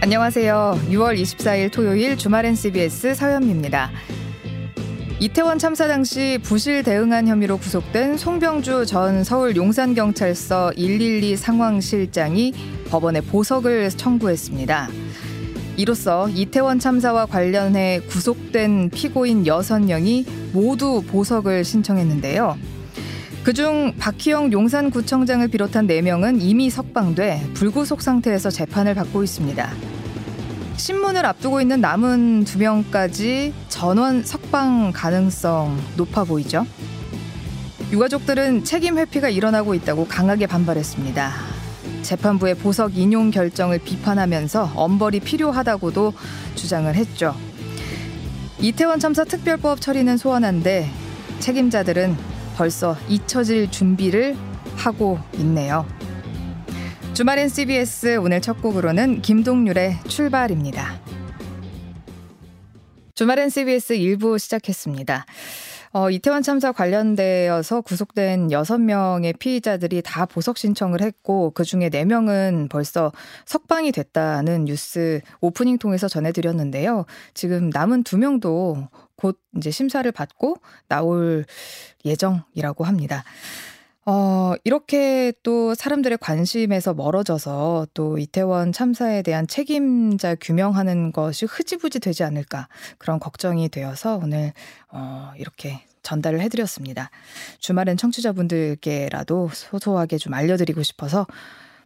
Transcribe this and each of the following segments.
안녕하세요. 6월 24일 토요일 주말엔 CBS 서현미입니다. 이태원 참사 당시 부실 대응한 혐의로 구속된 송병주 전 서울 용산경찰서 112 상황실장이 법원에 보석을 청구했습니다. 이로써 이태원 참사와 관련해 구속된 피고인 6명이 모두 보석을 신청했는데요. 그중 박희영 용산구청장을 비롯한 4명은 이미 석방돼 불구속 상태에서 재판을 받고 있습니다. 신문을 앞두고 있는 남은 두 명까지 전원 석방 가능성 높아 보이죠. 유가족들은 책임 회피가 일어나고 있다고 강하게 반발했습니다. 재판부의 보석 인용 결정을 비판하면서 엄벌이 필요하다고도 주장을 했죠. 이태원 참사 특별법 처리는 소원한데 책임자들은 벌써 잊혀질 준비를 하고 있네요. 주말엔 CBS 오늘 첫 곡으로는 김동률의 출발입니다. 주말엔 CBS 1부 시작했습니다. 어, 이태원 참사 관련되어서 구속된 6명의 피의자들이 다 보석 신청을 했고 그중에 4명은 벌써 석방이 됐다는 뉴스 오프닝 통해서 전해드렸는데요. 지금 남은 2명도 곧 이제 심사를 받고 나올 예정이라고 합니다. 어, 이렇게 또 사람들의 관심에서 멀어져서 또 이태원 참사에 대한 책임자 규명하는 것이 흐지부지 되지 않을까 그런 걱정이 되어서 오늘 어, 이렇게 전달을 해드렸습니다. 주말엔 청취자분들께라도 소소하게 좀 알려드리고 싶어서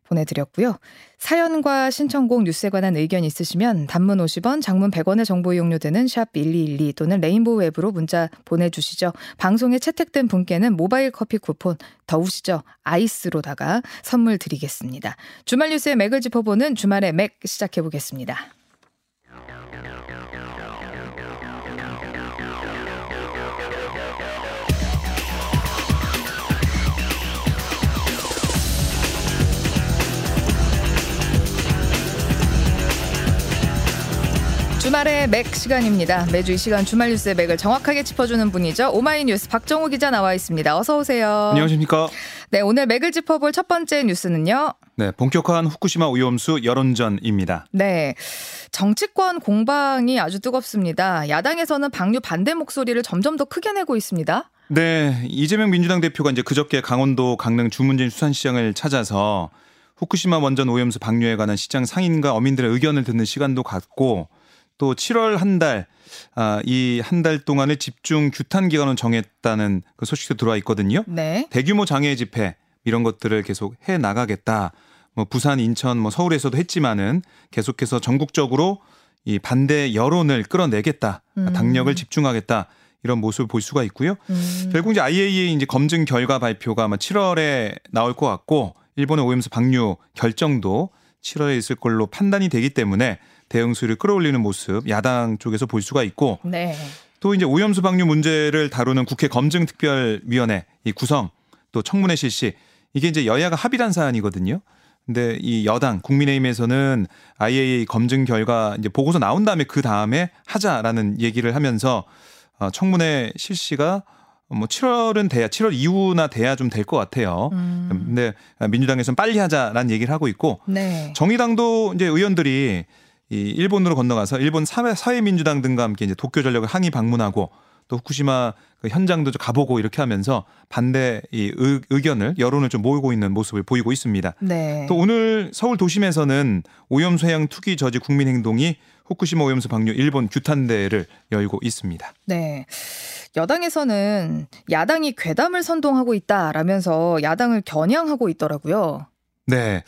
보내드렸고요. 사연과 신청곡 뉴스에 관한 의견 있으시면 단문 50원, 장문 100원의 정보 이용료 드는 샵 1212 또는 레인보우 앱으로 문자 보내주시죠. 방송에 채택된 분께는 모바일 커피 쿠폰 더우시죠? 아이스로다가 선물 드리겠습니다. 주말 뉴스의 맥을 짚어보는 주말의 맥 시작해보겠습니다. 주말의 맥 시간입니다. 매주 이 시간 주말 뉴스의 맥을 정확하게 짚어주는 분이죠. 오마이뉴스 박정우 기자 나와 있습니다. 어서 오세요. 안녕하십니까? 네, 오늘 맥을 짚어볼 첫 번째 뉴스는요. 네, 본격화한 후쿠시마 오염수 여론전입니다. 네. 정치권 공방이 아주 뜨겁습니다. 야당에서는 방류 반대 목소리를 점점 더 크게 내고 있습니다. 네, 이재명 민주당 대표가 이제 그저께 강원도 강릉 주문진 수산시장을 찾아서 후쿠시마 원전 오염수 방류에 관한 시장 상인과 어민들의 의견을 듣는 시간도 갖고 또 7월 한 달, 아, 이 한 달 동안의 집중 규탄 기간을 정했다는 그 소식도 들어와 있거든요. 네. 대규모 장애 집회 이런 것들을 계속 해 나가겠다. 뭐 부산, 인천, 뭐 서울에서도 했지만은 계속해서 전국적으로 이 반대 여론을 끌어내겠다. 음. 당력을 집중하겠다. 이런 모습을 볼 수가 있고요. 음. 결국 이제 IAEA 이제 검증 결과 발표가 아마 7월에 나올 것 같고 일본의 오염수 방류 결정도 7월에 있을 걸로 판단이 되기 때문에 대응 수를 끌어올리는 모습 야당 쪽에서 볼 수가 있고 네. 또 이제 오염수 방류 문제를 다루는 국회 검증특별위원회 이 구성 또 청문회 실시 이게 이제 여야가 합의한 사안이거든요. 근데 이 여당 국민의힘에서는 IAEA 검증 결과 이제 보고서 나온 다음에 그 다음에 하자라는 얘기를 하면서 어, 청문회 실시가 뭐 7월은 돼야 7월 이후나 돼야 좀 될 것 같아요. 음. 근데 민주당에서는 빨리 하자라는 얘기를 하고 있고 네. 정의당도 이제 의원들이 이 일본으로 건너가서 일본 사회 사회민주당 등과 함께 이제 도쿄 전력을 항의 방문하고 또 후쿠시마 그 현장도 좀 가보고 이렇게 하면서 반대 이 의, 의견을 여론을 좀 모으고 있는 모습을 보이고 있습니다. 네. 또 오늘 서울 도심에서는 오염수 해양 투기 저지 국민행동이 후쿠시마 오염수 방류 일본 규탄대를 열고 있습니다. 네. 여당에서는 야당이 괴담을 선동하고 있다라면서 야당을 겨냥하고 있더라고요. 네.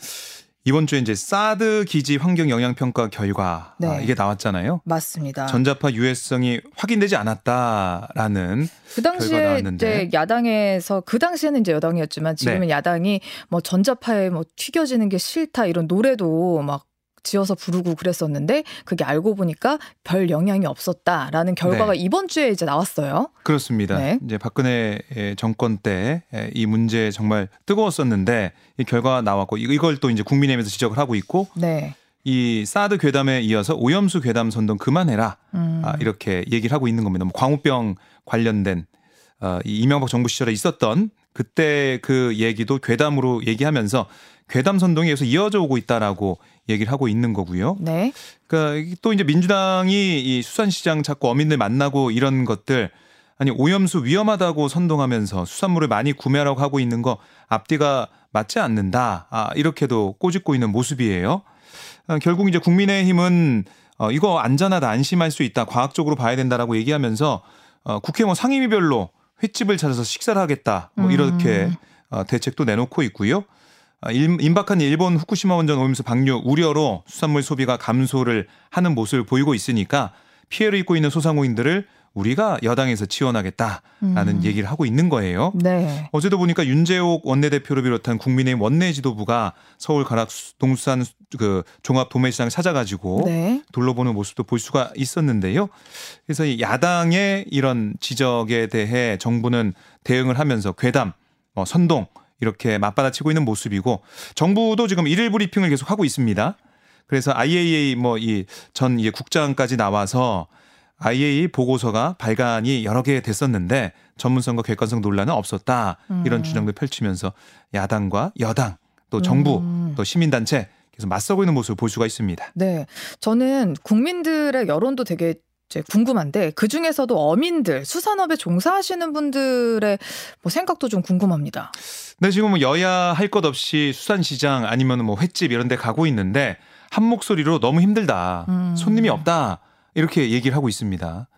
이번 주에 이제 사드 기지 환경 영향 평가 결과 네. 아, 이게 나왔잖아요. 맞습니다. 전자파 유해성이 확인되지 않았다라는 그 당시에. 이제 야당에서 그 당시에는 이제 여당이었지만 지금은 네. 야당이 뭐 전자파에 뭐 튀겨지는 게 싫다 이런 노래도 막 지어서 부르고 그랬었는데 그게 알고 보니까 별 영향이 없었다라는 결과가 네. 이번 주에 이제 나왔어요. 그렇습니다. 네. 이제 박근혜 정권 때 이 문제 정말 뜨거웠었는데 이 결과가 나왔고 이걸 또 이제 국민의힘에서 지적을 하고 있고 네. 이 사드 괴담에 이어서 오염수 괴담 선동 그만해라. 음. 아, 이렇게 얘기를 하고 있는 겁니다. 뭐 광우병 관련된 어, 이 이명박 정부 시절에 있었던 그때 그 얘기도 괴담으로 얘기하면서 괴담 선동이 계속 이어져 오고 있다라고 얘기를 하고 있는 거고요. 네. 그러니까 또 이제 민주당이 이 수산시장 자꾸 어민들 만나고 이런 것들 아니 오염수 위험하다고 선동하면서 수산물을 많이 구매하라고 하고 있는 거 앞뒤가 맞지 않는다. 아, 이렇게도 꼬집고 있는 모습이에요. 어, 결국 이제 국민의힘은 어, 이거 안전하다, 안심할 수 있다, 과학적으로 봐야 된다라고 얘기하면서 어, 국회의원 상임위별로 횟집을 찾아서 식사를 하겠다, 뭐 이렇게 음. 어, 대책도 내놓고 있고요. 아, 일- 임박한 일본 후쿠시마 원전 오염수 방류 우려로 수산물 소비가 감소를 하는 모습을 보이고 있으니까 피해를 입고 있는 소상공인들을 우리가 여당에서 지원하겠다라는 음. 얘기를 하고 있는 거예요. 네. 어제도 보니까 윤재옥 원내대표를 비롯한 국민의힘 원내 지도부가 서울 가락 동수산 그 종합 도매시장 찾아가지고 네. 둘러보는 모습도 볼 수가 있었는데요. 그래서 이 야당의 이런 지적에 대해 정부는 대응을 하면서 괴담, 뭐 선동 이렇게 맞받아치고 있는 모습이고 정부도 지금 일일 브리핑을 계속 하고 있습니다. 그래서 IAEA 뭐 이 전 이제 국장까지 나와서 IAEA 보고서가 발간이 여러 개 됐었는데 전문성과 객관성 논란은 없었다 이런 음. 주장도 펼치면서 야당과 여당 또 정부 음. 또 시민단체 계속 맞서고 있는 모습을 볼 수가 있습니다. 네. 저는 국민들의 여론도 되게 이제 궁금한데 그 중에서도 어민들 수산업에 종사하시는 분들의 뭐 생각도 좀 궁금합니다. 네, 지금 뭐 여야 할 것 없이 수산시장 아니면 뭐 횟집 이런 데 가고 있는데 한 목소리로 너무 힘들다. 음. 손님이 없다. 이렇게 얘기를 하고 있습니다.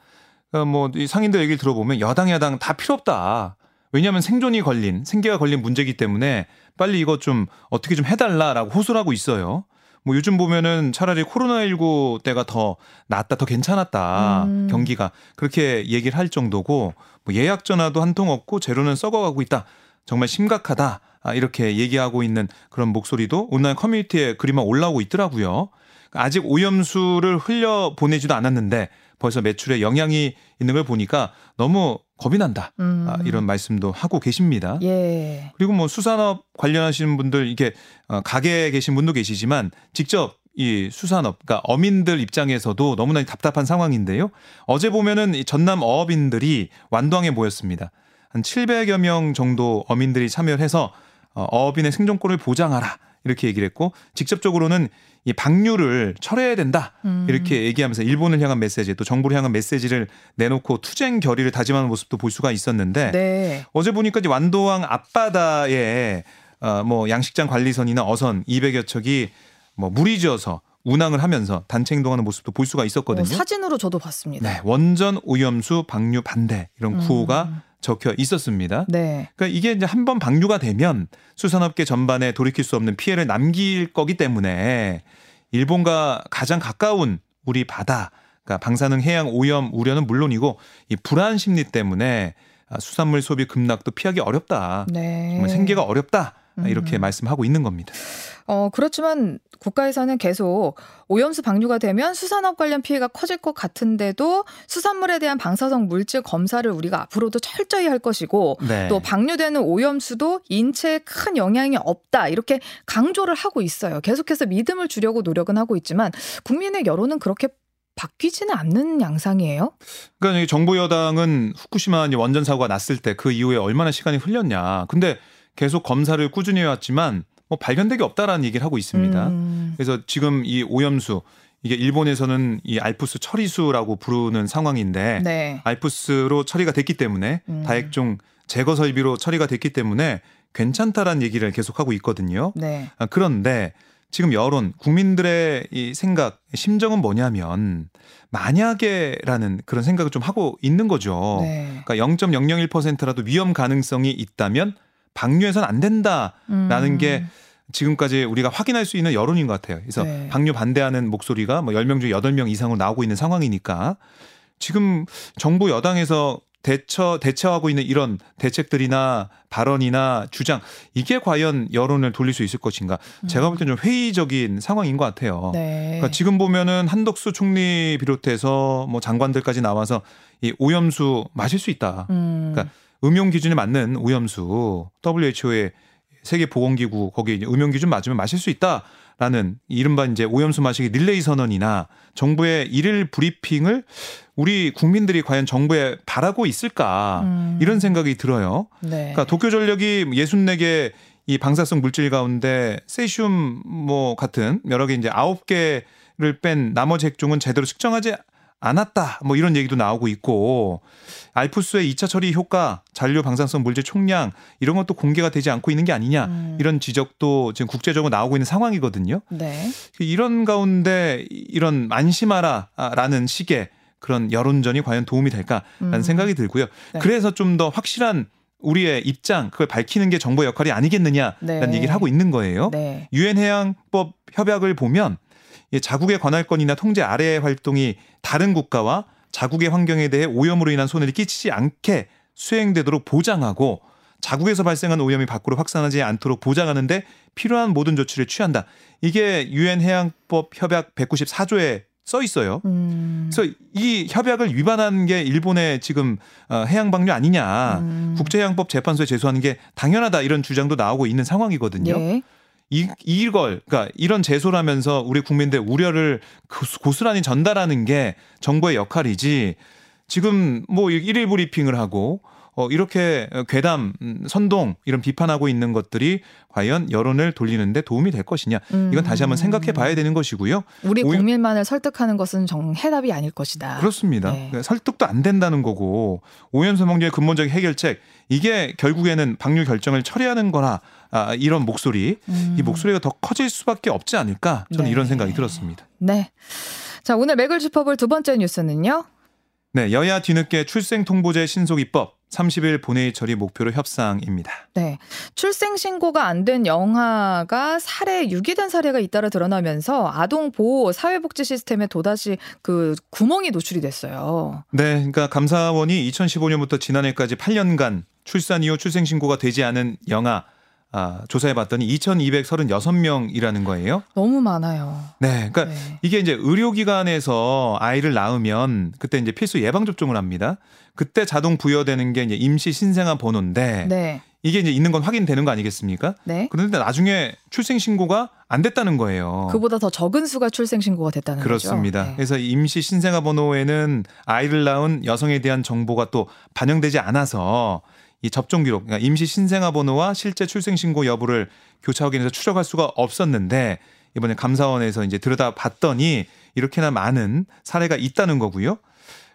어, 뭐이 상인들 얘기를 들어보면 여당 야당 다 필요 없다. 왜냐하면 생존이 걸린 생계가 걸린 문제이기 때문에 빨리 이거 좀 어떻게 좀 해달라라고 호소를 하고 있어요. 뭐 요즘 보면은 차라리 코로나19 때가 더 낫다, 더 괜찮았다. 음. 경기가 그렇게 얘기를 할 정도고 뭐 예약 전화도 한 통 없고 재료는 썩어가고 있다. 정말 심각하다. 아, 이렇게 얘기하고 있는 그런 목소리도 온라인 커뮤니티에 글이만 올라오고 있더라고요. 아직 오염수를 흘려 보내지도 않았는데 벌써 매출에 영향이 있는 걸 보니까 너무 겁이 난다. 음. 아, 이런 말씀도 하고 계십니다. 예. 그리고 뭐 수산업 관련하시는 분들 이게 어, 가게에 계신 분도 계시지만 직접 이 수산업, 그러니까 어민들 입장에서도 너무나 답답한 상황인데요. 어제 보면은 이 전남 어업인들이 완도항에 모였습니다. 한 700여 명 정도 어민들이 참여를 해서 어, 어업인의 생존권을 보장하라 이렇게 얘기를 했고 직접적으로는 이 방류를 철회해야 된다 음. 이렇게 얘기하면서 일본을 향한 메시지 또 정부를 향한 메시지를 내놓고 투쟁 결의를 다짐하는 모습도 볼 수가 있었는데 네. 어제 보니까 이제 완도항 앞바다에 어, 뭐 양식장 관리선이나 어선 200여 척이 뭐 물이 지어서 운항을 하면서 단체 행동하는 모습도 볼 수가 있었거든요. 어, 사진으로 저도 봤습니다. 네, 원전 오염수 방류 반대 이런 구호가 음. 적혀 있었습니다. 네. 그러니까 이게 이제 한 번 방류가 되면 수산업계 전반에 돌이킬 수 없는 피해를 남길 거기 때문에 일본과 가장 가까운 우리 바다, 그러니까 방사능 해양 오염 우려는 물론이고 이 불안 심리 때문에 아, 수산물 소비 급락도 피하기 어렵다. 네. 정말 생계가 어렵다. 아, 이렇게 음. 말씀하고 있는 겁니다. 어, 그렇지만 국가에서는 계속 오염수 방류가 되면 수산업 관련 피해가 커질 것 같은데도 수산물에 대한 방사성 물질 검사를 우리가 앞으로도 철저히 할 것이고 네. 또 방류되는 오염수도 인체에 큰 영향이 없다 이렇게 강조를 하고 있어요. 계속해서 믿음을 주려고 노력은 하고 있지만 국민의 여론은 그렇게 바뀌지는 않는 양상이에요. 그러니까 이 정부 여당은 후쿠시마 원전 사고가 났을 때 그 이후에 얼마나 시간이 흘렸냐. 근데 계속 검사를 꾸준히 해왔지만 뭐 발견된 게 없다라는 얘기를 하고 있습니다. 음, 그래서 지금 이 오염수 이게 일본에서는 이 알프스 처리수라고 부르는 상황인데 네. 알프스로 처리가 됐기 때문에 음. 다액종 제거 설비로 처리가 됐기 때문에 괜찮다라는 얘기를 계속하고 있거든요. 네. 아, 그런데 지금 여론, 국민들의 이 생각, 심정은 뭐냐면 만약에라는 그런 생각을 좀 하고 있는 거죠. 네. 그러니까 0.001%라도 위험 가능성이 있다면 방류해서는 안 된다라는 음. 게 지금까지 우리가 확인할 수 있는 여론인 것 같아요. 그래서 네. 방류 반대하는 목소리가 뭐 10명 중에 8명 이상으로 나오고 있는 상황이니까 지금 정부 여당에서 대처 대처하고 있는 이런 대책들이나 발언이나 주장 이게 과연 여론을 돌릴 수 있을 것인가? 제가 볼때좀 회의적인 상황인 것 같아요. 음. 네. 그러니까 지금 보면은 한덕수 총리 비롯해서 뭐 장관들까지 나와서 이 오염수 마실 수 있다. 음. 그러니까 음용 기준에 맞는 오염수 WHO의 세계 보건기구 거기에 이제 음용 기준 맞으면 마실 수 있다. 라는 이른바 이제 오염수 마시기 릴레이 선언이나 정부의 일일 브리핑을 우리 국민들이 과연 정부에 바라고 있을까 음. 이런 생각이 들어요. 네. 그러니까 도쿄 전력이 64개 이 방사성 물질 가운데 세슘 뭐 같은 여러 개 이제 아홉 개를 뺀 나머지 핵종은 제대로 측정하지 않았다. 뭐 이런 얘기도 나오고 있고 알프스의 2차 처리 효과, 잔류 방사성 물질 총량 이런 것도 공개가 되지 않고 있는 게 아니냐. 음. 이런 지적도 지금 국제적으로 나오고 있는 상황이거든요. 네. 이런 가운데 이런 만심하라라는 식의 그런 여론전이 과연 도움이 될까라는 음. 생각이 들고요. 네. 그래서 좀 더 확실한 우리의 입장 그걸 밝히는 게 정부의 역할이 아니겠느냐라는 네. 얘기를 하고 있는 거예요. 네. 유엔 해양법 협약을 보면 자국의 관할권이나 통제 아래의 활동이 다른 국가와 자국의 환경에 대해 오염으로 인한 손해를 끼치지 않게 수행되도록 보장하고 자국에서 발생한 오염이 밖으로 확산하지 않도록 보장하는데 필요한 모든 조치를 취한다. 이게 유엔 해양법 협약 194조에 써 있어요. 음. 그래서 이 협약을 위반한 게 일본의 지금 어, 해양 방류 아니냐. 음. 국제해양법 재판소에 제소하는 게 당연하다 이런 주장도 나오고 있는 상황이거든요. 예. 이, 이걸, 그러니까 이런 제소라면서 우리 국민들 우려를 고스란히 전달하는 게 정부의 역할이지. 지금 뭐 일일 브리핑을 하고 어, 이렇게 괴담, 음, 선동 이런 비판하고 있는 것들이 과연 여론을 돌리는데 도움이 될 것이냐 이건 다시 한번 생각해 봐야 되는 것이고요. 우리 국민만을 설득하는 것은 정 해답이 아닐 것이다. 그렇습니다. 네. 그러니까 설득도 안 된다는 거고 오염수 방류의 근본적인 해결책 이게 결국에는 방류 결정을 처리하는 거라 아, 이런 목소리 음. 이 목소리가 더 커질 수밖에 없지 않을까 저는 네. 이런 생각이 들었습니다. 네. 자 오늘 맥을 짚어볼 두 번째 뉴스는요. 네, 여야 뒤늦게 출생 통보제 신속 입법 30일 본회의 처리 목표로 협상입니다. 네. 출생 신고가 안 된 영아가 살해 유기된 사례가 잇따라 드러나면서 아동 보호 사회복지 시스템에 또다시 그 구멍이 노출이 됐어요. 네. 그러니까 감사원이 2015년부터 지난해까지 8년간 출산 이후 출생 신고가 되지 않은 영아 아, 조사해 봤더니 2,236명이라는 거예요. 너무 많아요. 네. 그러니까 네. 이게 이제 의료기관에서 아이를 낳으면 그때 이제 필수 예방접종을 합니다. 그때 자동 부여되는 게 이제 임시 신생아 번호인데 네. 이게 이제 있는 건 확인되는 거 아니겠습니까? 네. 그런데 나중에 출생 신고가 안 됐다는 거예요. 그보다 더 적은 수가 출생 신고가 됐다는 그렇습니다. 거죠. 네. 그래서 임시 신생아 번호에는 아이를 낳은 여성에 대한 정보가 또 반영되지 않아서 이 접종 기록, 그러니까 임시 신생아 번호와 실제 출생 신고 여부를 교차 확인해서 추적할 수가 없었는데 이번에 감사원에서 이제 들여다 봤더니 이렇게나 많은 사례가 있다는 거고요.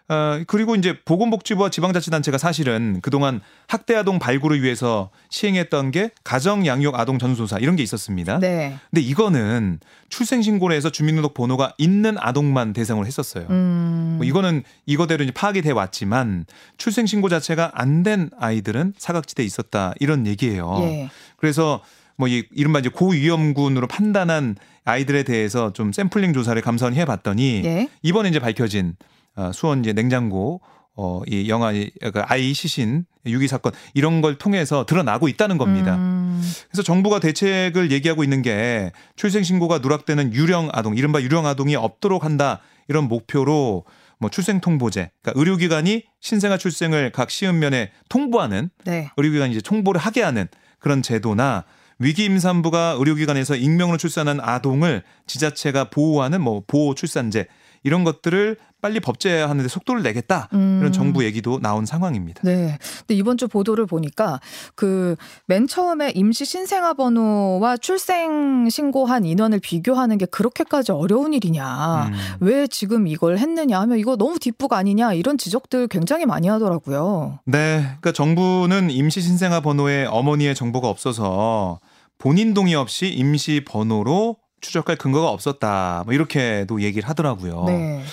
어, 그리고 이제 보건복지부와 지방자치단체가 사실은 그동안 학대 아동 발굴을 위해서 시행했던 게 가정 양육 아동 전수조사 이런 게 있었습니다. 네. 근데 이거는 출생 신고를 해서 주민등록 번호가 있는 아동만 대상으로 했었어요. 음. 뭐 이거는 이거대로 이제 파악이 돼 왔지만 출생 신고 자체가 안 된 아이들은 사각지대에 있었다 이런 얘기예요. 예. 그래서 뭐 이, 이른바 이제 고위험군으로 판단한 아이들에 대해서 좀 샘플링 조사를 감사원이 해봤더니 예. 이번에 이제 밝혀진 어, 수원 이제 냉장고 어, 이 영화, 그 아이 시신, 유기 사건, 이런 걸 통해서 드러나고 있다는 겁니다. 음. 그래서 정부가 대책을 얘기하고 있는 게 출생신고가 누락되는 유령 아동, 이른바 유령 아동이 없도록 한다, 이런 목표로 뭐 출생통보제, 그러니까 의료기관이 신생아 출생을 각 시음면에 통보하는, 네. 의료기관이 이제 통보를 하게 하는 그런 제도나 위기 임산부가 의료기관에서 익명으로 출산한 아동을 지자체가 보호하는 뭐 보호 출산제 이런 것들을 빨리 법제하는데 속도를 내겠다 음. 이런 정부 얘기도 나온 상황입니다. 네. 근데 이번 주 보도를 보니까 그 맨 처음에 임시 신생아 번호와 출생 신고한 인원을 비교하는 게 그렇게까지 어려운 일이냐. 음. 왜 지금 이걸 했느냐 하면 이거 너무 뒷북 아니냐 이런 지적들 굉장히 많이 하더라고요. 네. 그러니까 정부는 임시 신생아 번호에 어머니의 정보가 없어서 본인 동의 없이 임시 번호로 추적할 근거가 없었다. 뭐 이렇게도 얘기를 하더라고요. 네.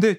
근데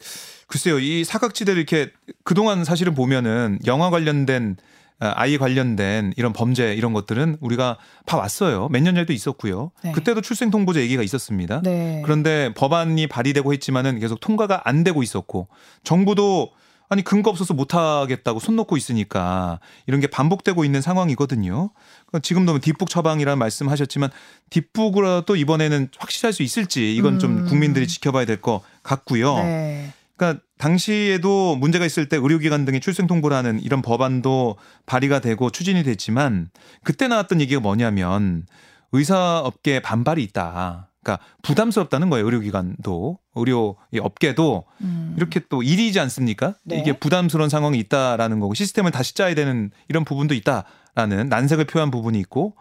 글쎄요, 이 사각지대를 이렇게 그동안 사실은 보면은 영화 관련된 아, 아이 관련된 이런 범죄 이런 것들은 우리가 봐왔어요. 몇 년 전에도 있었고요. 네. 그때도 출생통보제 얘기가 있었습니다. 네. 그런데 법안이 발의되고 했지만은 계속 통과가 안 되고 있었고 정부도 아니 근거 없어서 못 하겠다고 손 놓고 있으니까 이런 게 반복되고 있는 상황이거든요. 그러니까 지금도 뭐 뒷북 처방이라는 말씀하셨지만 뒷북으로도 이번에는 확실할 수 있을지 이건 음. 좀 국민들이 지켜봐야 될 것 같고요. 네. 그러니까 당시에도 문제가 있을 때 의료기관 등이 출생 통보를 하는 이런 법안도 발의가 되고 추진이 됐지만 그때 나왔던 얘기가 뭐냐면 의사업계 반발이 있다. 그러니까 부담스럽다는 거예요. 의료기관도 의료 업계도 음. 이렇게 또 일이지 않습니까? 네. 이게 부담스러운 상황이 있다라는 거고 시스템을 다시 짜야 되는 이런 부분도 있다라는 난색을 표한 부분이 있고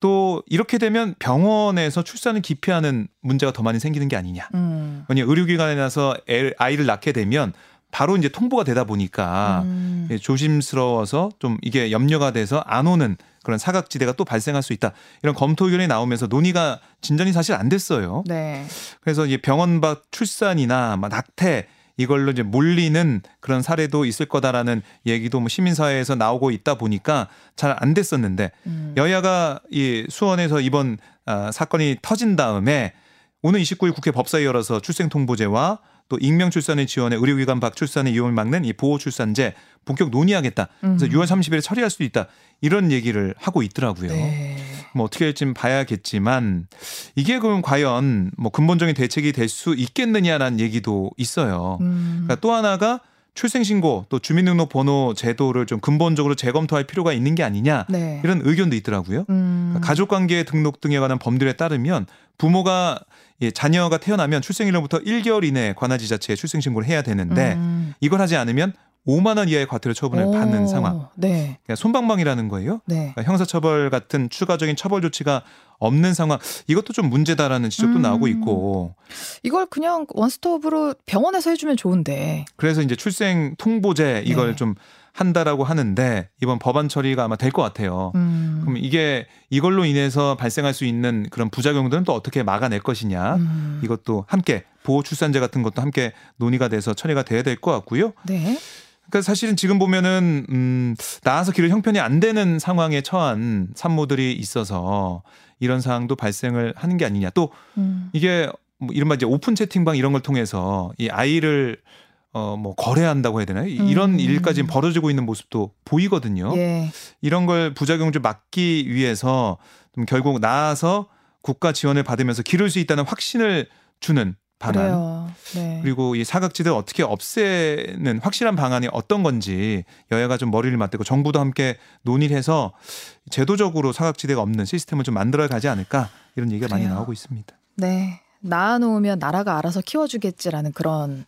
또 이렇게 되면 병원에서 출산을 기피하는 문제가 더 많이 생기는 게 아니냐. 음. 왜냐 의료기관에 나서 아이를 낳게 되면 바로 이제 통보가 되다 보니까 음. 조심스러워서 좀 이게 염려가 돼서 안 오는 그런 사각지대가 또 발생할 수 있다. 이런 검토 의견이 나오면서 논의가 진전이 사실 안 됐어요. 네. 그래서 이제 병원 밖 출산이나 막 낙태 이걸로 이제 몰리는 그런 사례도 있을 거다라는 얘기도 뭐 시민사회에서 나오고 있다 보니까 잘 안 됐었는데 음. 여야가 이 수원에서 이번 아, 사건이 터진 다음에 오늘 29일 국회 법사위 열어서 출생통보제와 또 익명 출산을 지원해 의료기관 밖 출산의 위험을 막는 이 보호 출산제 본격 논의하겠다. 그래서 음. 6월 30일에 처리할 수 있다. 이런 얘기를 하고 있더라고요. 네. 뭐 어떻게 될지 봐야겠지만 이게 그럼 과연 뭐 근본적인 대책이 될 수 있겠느냐라는 얘기도 있어요. 음. 그러니까 또 하나가 출생신고 또 주민등록번호 제도를 좀 근본적으로 재검토할 필요가 있는 게 아니냐 네. 이런 의견도 있더라고요. 음. 그러니까 가족관계 등록 등에 관한 법률에 따르면 부모가 예, 자녀가 태어나면 출생일로부터 1개월 이내에 관할 지자체에 출생신고를 해야 되는데 음. 이걸 하지 않으면 5만 원 이하의 과태료 처분을 오, 받는 상황. 네. 그러니까 손방망이라는 거예요. 네. 그러니까 형사처벌 같은 추가적인 처벌 조치가 없는 상황. 이것도 좀 문제다라는 지적도 음, 나오고 있고. 이걸 그냥 원스톱으로 병원에서 해주면 좋은데. 그래서 이제 출생 통보제 이걸 네. 좀 한다라고 하는데 이번 법안 처리가 아마 될 것 같아요. 음. 그럼 이게 이걸로 인해서 발생할 수 있는 그런 부작용들은 또 어떻게 막아낼 것이냐. 음. 이것도 함께 보호 출산제 같은 것도 함께 논의가 돼서 처리가 돼야 될 것 같고요. 네. 그러니까 사실은 지금 보면은 음 나와서 기를 형편이 안 되는 상황에 처한 산모들이 있어서 이런 상황도 발생을 하는 게 아니냐. 또 음. 이게 뭐 이른바 이제 오픈 채팅방 이런 걸 통해서 이 아이를 어 뭐 거래한다고 해야 되나요? 음. 이런 일까지 벌어지고 있는 모습도 보이거든요. 예. 이런 걸 부작용 좀 막기 위해서 좀 결국 나와서 국가 지원을 받으면서 기를 수 있다는 확신을 주는 방안 네. 그리고 이 사각지대를 어떻게 없애는 확실한 방안이 어떤 건지 여야가 좀 머리를 맞대고 정부도 함께 논의를 해서 제도적으로 사각지대가 없는 시스템을 좀 만들어 가지 않을까 이런 얘기가 그래요. 많이 나오고 있습니다. 네. 낳아놓으면 나라가 알아서 키워주겠지라는 그런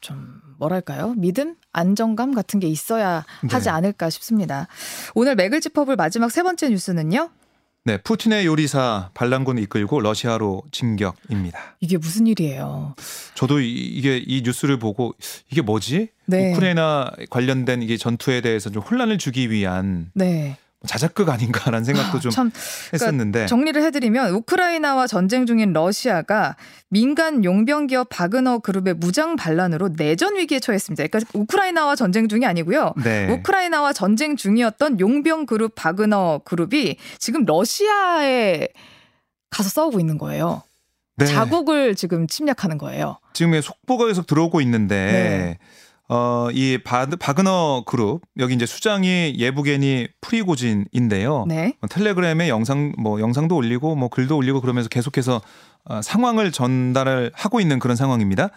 좀 뭐랄까요 믿음 안정감 같은 게 있어야 하지 네. 않을까 싶습니다. 오늘 맥을 짚어볼 마지막 세 번째 뉴스는요. 네, 푸틴의 요리사 반란군 이끌고 러시아로 진격입니다. 이게 무슨 일이에요? 저도 이, 게이 뉴스를 보고 이게 뭐지? 네. 우크라이나 관련된 이게 전투에 대해서 좀 혼란을 주기 위한 네. 자작극 아닌가라는 생각도 아, 좀 참, 그러니까 했었는데 그러니까 정리를 해드리면 우크라이나와 전쟁 중인 러시아가 민간 용병 기업 바그너 그룹의 무장 반란으로 내전 위기에 처했습니다. 그러니까 우크라이나와 전쟁 중이 아니고요. 네. 우크라이나와 전쟁 중이었던 용병 그룹 바그너 그룹이 지금 러시아에 가서 싸우고 있는 거예요. 네. 자국을 지금 침략하는 거예요. 지금 속보가 계속 들어오고 있는데. 네. 어, 이 바, 바그너 그룹 여기 이제 수장이 예브게니 프리고진인데요. 네. 뭐 텔레그램에 영상 뭐 영상도 올리고 뭐 글도 올리고 그러면서 계속해서 어, 상황을 전달을 하고 있는 그런 상황입니다.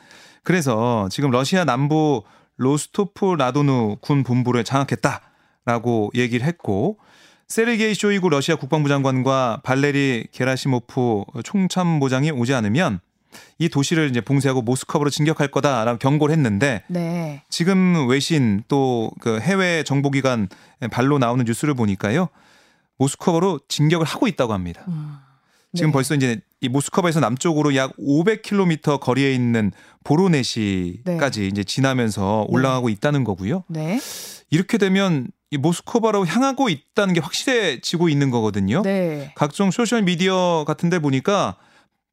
그래서 지금 러시아 남부 로스토프나도누 군 본부를 장악했다라고 얘기를 했고 세르게이 쇼이구 러시아 국방부 장관과 발레리 게라시모프 총참모장이 오지 않으면 이 도시를 이제 봉쇄하고 모스크바로 진격할 거다라고 경고를 했는데 네. 지금 외신 또 그 해외 정보기관 발로 나오는 뉴스를 보니까요 모스크바로 진격을 하고 있다고 합니다. 음. 지금 네. 벌써 이제 이 모스크바에서 남쪽으로 약 500km 거리에 있는 보로네시까지 네. 이제 지나면서 네. 올라가고 네. 있다는 거고요. 네. 이렇게 되면 이 모스크바로 향하고 있다는 게 확실해지고 있는 거거든요. 네. 각종 소셜 미디어 같은 데 보니까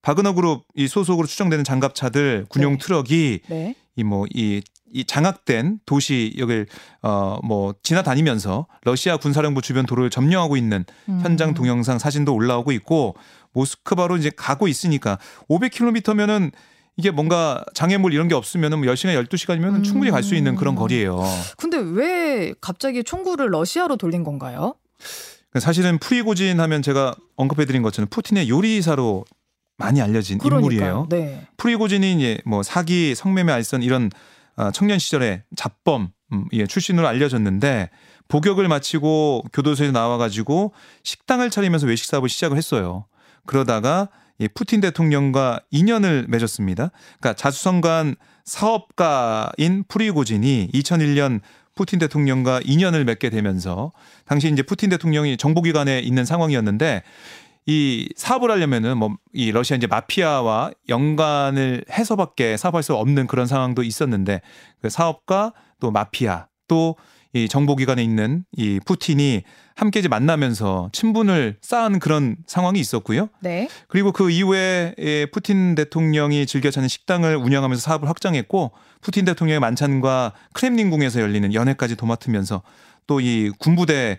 바그너 그룹 이 소속으로 추정되는 장갑차들 군용 네. 트럭이 네. 이뭐이 뭐이 장악된 도시 여길 어뭐 지나다니면서 러시아 군사령부 주변 도로를 점령하고 있는 음. 현장 동영상 사진도 올라오고 있고 모스크바로 이제 가고 있으니까 500km면은 이게 뭔가 장애물 이런 게 없으면은 뭐 10시간 12시간이면 음. 충분히 갈 수 있는 그런 거리예요. 근데 왜 갑자기 총구를 러시아로 돌린 건가요? 사실은 프리고진 하면 제가 언급해 드린 것처럼 푸틴의 요리사로 많이 알려진 그러니까요. 인물이에요. 네. 프리고진이 이제 뭐 사기, 성매매, 알선 이런 어, 청년 시절에 잡범 음, 예, 출신으로 알려졌는데 복역을 마치고 교도소에 나와가지고 식당을 차리면서 외식 사업을 시작을 했어요. 그러다가 이 푸틴 대통령과 인연을 맺었습니다. 그러니까 자수성가한 사업가인 프리고진이 2001년 푸틴 대통령과 인연을 맺게 되면서 당시 이제 푸틴 대통령이 정보기관에 있는 상황이었는데 이 사업을 하려면은 뭐 이 러시아 이제 마피아와 연관을 해서밖에 사업할 수 없는 그런 상황도 있었는데 그 사업가 또 마피아 또 이 정보기관에 있는 이 푸틴이 함께 이제 만나면서 친분을 쌓은 그런 상황이 있었고요. 네. 그리고 그 이후에 예, 푸틴 대통령이 즐겨 찾는 식당을 운영하면서 사업을 확장했고 푸틴 대통령의 만찬과 크렘린궁에서 열리는 연회까지 도맡으면서 또 이 군부대